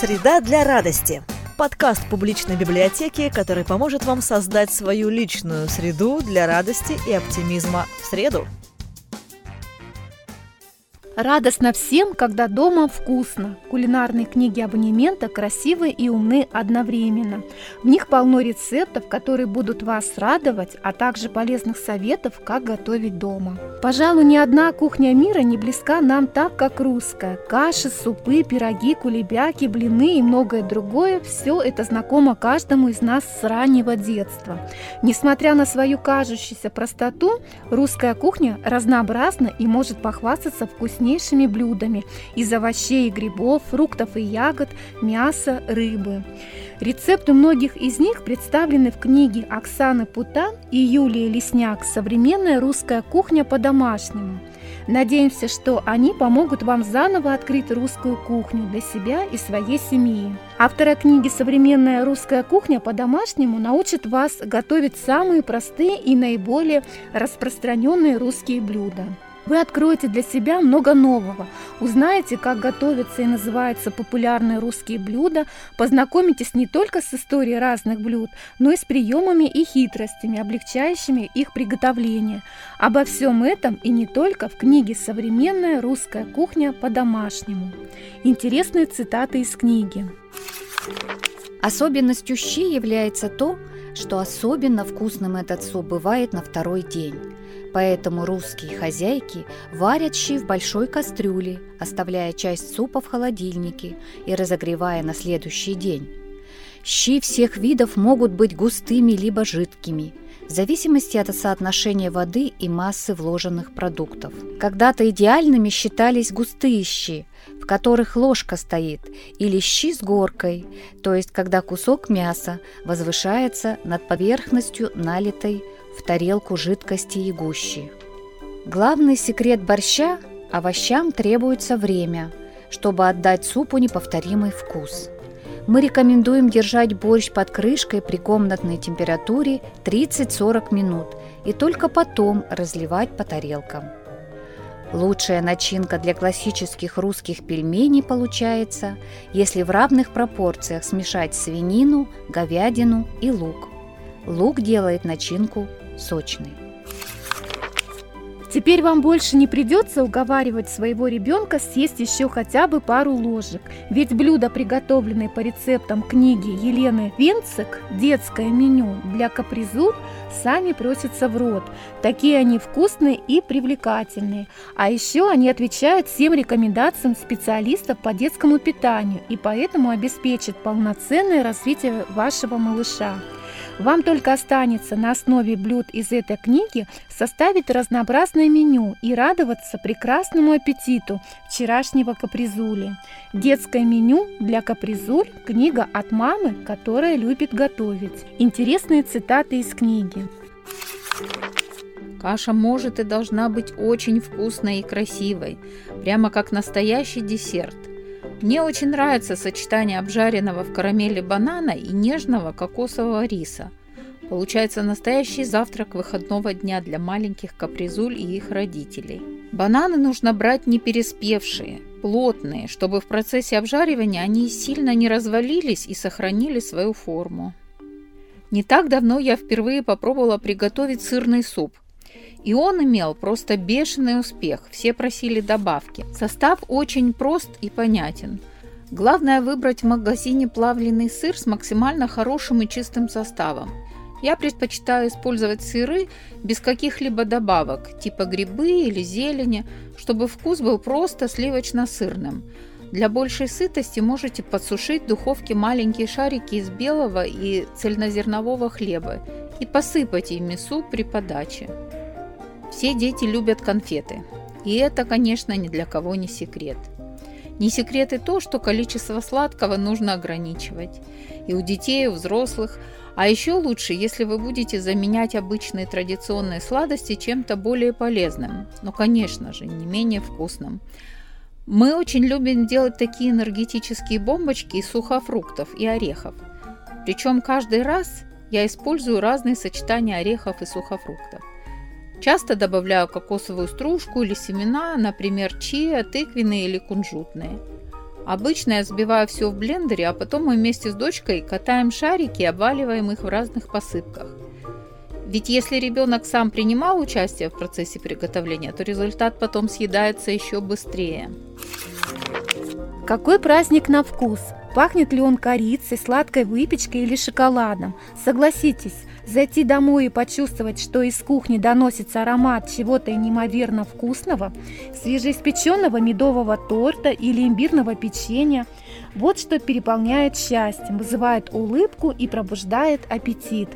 Среда для радости. Подкаст публичной библиотеки, который поможет вам создать свою личную среду для радости и оптимизма в среду. Радостно всем, когда дома вкусно. Кулинарные книги абонемента красивые и умны одновременно. В них полно рецептов, которые будут вас радовать, а также полезных советов, как готовить дома. Пожалуй, ни одна кухня мира не близка нам так, как русская. Каши, супы, пироги, кулебяки, блины и многое другое – все это знакомо каждому из нас с раннего детства. Несмотря на свою кажущуюся простоту, русская кухня разнообразна и может похвастаться вкуснее вкуснейшими блюдами из овощей и грибов, фруктов и ягод, мяса, рыбы. Рецепты многих из них представлены в книге Оксаны Путан и Юлии Лесняк «Современная русская кухня по-домашнему». Надеемся, что они помогут вам заново открыть русскую кухню для себя и своей семьи. Авторы книги «Современная русская кухня по-домашнему» научат вас готовить самые простые и наиболее распространенные русские блюда. Вы откроете для себя много нового, узнаете, как готовятся и называются популярные русские блюда, познакомитесь не только с историей разных блюд, но и с приемами и хитростями, облегчающими их приготовление. Обо всем этом и не только в книге «Современная русская кухня по-домашнему». Интересные цитаты из книги. Особенностью щи является то, что особенно вкусным этот суп бывает на второй день. Поэтому русские хозяйки варят щи в большой кастрюле, оставляя часть супа в холодильнике и разогревая на следующий день. Щи всех видов могут быть густыми либо жидкими, в зависимости от соотношения воды и массы вложенных продуктов. Когда-то идеальными считались густые щи, в которых ложка стоит, или щи с горкой, то есть когда кусок мяса возвышается над поверхностью налитой в тарелку жидкости и гущи. Главный секрет борща – овощам требуется время, чтобы отдать супу неповторимый вкус. Мы рекомендуем держать борщ под крышкой при комнатной температуре 30-40 минут и только потом разливать по тарелкам. Лучшая начинка для классических русских пельменей получается, если в равных пропорциях смешать свинину, говядину и лук. Лук делает начинку сочный. Теперь вам больше не придется уговаривать своего ребенка съесть еще хотя бы пару ложек, ведь блюда, приготовленные по рецептам книги Елены Винцек «Детское меню для капризур», сами просятся в рот. Такие они вкусные и привлекательные. А еще они отвечают всем рекомендациям специалистов по детскому питанию и поэтому обеспечат полноценное развитие вашего малыша. Вам только останется на основе блюд из этой книги составить разнообразное меню и радоваться прекрасному аппетиту вчерашнего капризули. Детское меню для капризуль – книга от мамы, которая любит готовить. Интересные цитаты из книги. Каша может и должна быть очень вкусной и красивой, прямо как настоящий десерт. Мне очень нравится сочетание обжаренного в карамели банана и нежного кокосового риса. Получается настоящий завтрак выходного дня для маленьких капризуль и их родителей. Бананы нужно брать не переспевшие, плотные, чтобы в процессе обжаривания они сильно не развалились и сохранили свою форму. Не так давно я впервые попробовала приготовить сырный суп – и он имел просто бешеный успех, все просили добавки. Состав очень прост и понятен. Главное выбрать в магазине плавленый сыр с максимально хорошим и чистым составом. Я предпочитаю использовать сыры без каких-либо добавок, типа грибы или зелени, чтобы вкус был просто сливочно-сырным. Для большей сытости можете подсушить в духовке маленькие шарики из белого и цельнозернового хлеба и посыпать ими суп при подаче. Все дети любят конфеты. И это, конечно, ни для кого не секрет. Не секрет и то, что количество сладкого нужно ограничивать. И у детей, и у взрослых. А еще лучше, если вы будете заменять обычные традиционные сладости чем-то более полезным. Но, конечно же, не менее вкусным. Мы очень любим делать такие энергетические бомбочки из сухофруктов и орехов. Причем каждый раз я использую разные сочетания орехов и сухофруктов. Часто добавляю кокосовую стружку или семена, например, чиа, тыквенные или кунжутные. Обычно я взбиваю все в блендере, а потом мы вместе с дочкой катаем шарики и обваливаем их в разных посыпках. Ведь если ребенок сам принимал участие в процессе приготовления, то результат потом съедается еще быстрее. Какой праздник на вкус? Пахнет ли он корицей, сладкой выпечкой или шоколадом? Согласитесь, зайти домой и почувствовать, что из кухни доносится аромат чего-то неимоверно вкусного, свежеиспеченного медового торта или имбирного печенья, вот что переполняет счастьем, вызывает улыбку и пробуждает аппетит.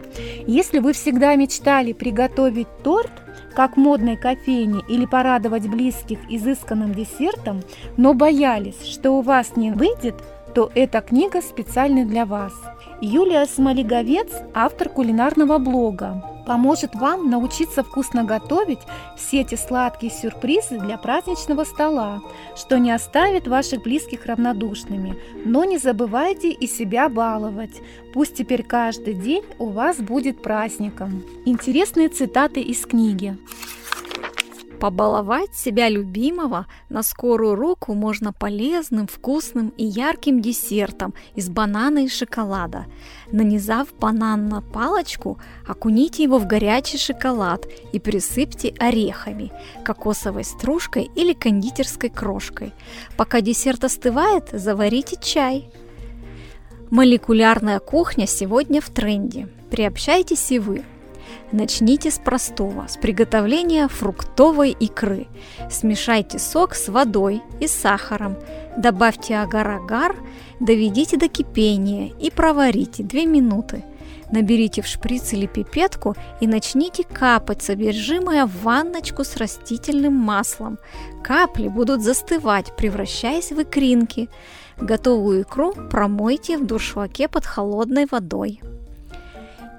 Если вы всегда мечтали приготовить торт, как модной кофейне или порадовать близких изысканным десертом, но боялись, что у вас не выйдет, то эта книга специально для вас. Юлия Смолиговец, автор кулинарного блога, поможет вам научиться вкусно готовить все эти сладкие сюрпризы для праздничного стола, что не оставит ваших близких равнодушными. Но не забывайте и себя баловать. Пусть теперь каждый день у вас будет праздником. Интересные цитаты из книги. Побаловать себя любимого на скорую руку можно полезным, вкусным и ярким десертом из банана и шоколада. Нанизав банан на палочку, окуните его в горячий шоколад и присыпьте орехами, кокосовой стружкой или кондитерской крошкой. Пока десерт остывает, заварите чай. Молекулярная кухня сегодня в тренде. Приобщайтесь и вы – Начните с простого, с приготовления фруктовой икры. Смешайте сок с водой и сахаром, добавьте агар-агар, доведите до кипения и проварите 2 минуты. Наберите в шприц или пипетку и начните капать содержимое в ванночку с растительным маслом. Капли будут застывать, превращаясь в икринки. Готовую икру промойте в дуршлаке под холодной водой.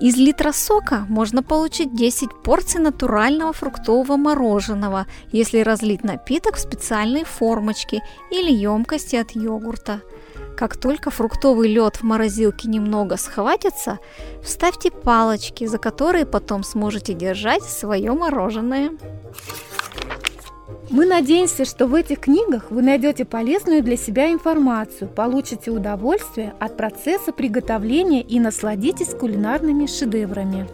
Из литра сока можно получить 10 порций натурального фруктового мороженого, если разлить напиток в специальные формочки или емкости от йогурта. Как только фруктовый лед в морозилке немного схватится, вставьте палочки, за которые потом сможете держать свое мороженое. Мы надеемся, что в этих книгах вы найдете полезную для себя информацию, получите удовольствие от процесса приготовления и насладитесь кулинарными шедеврами.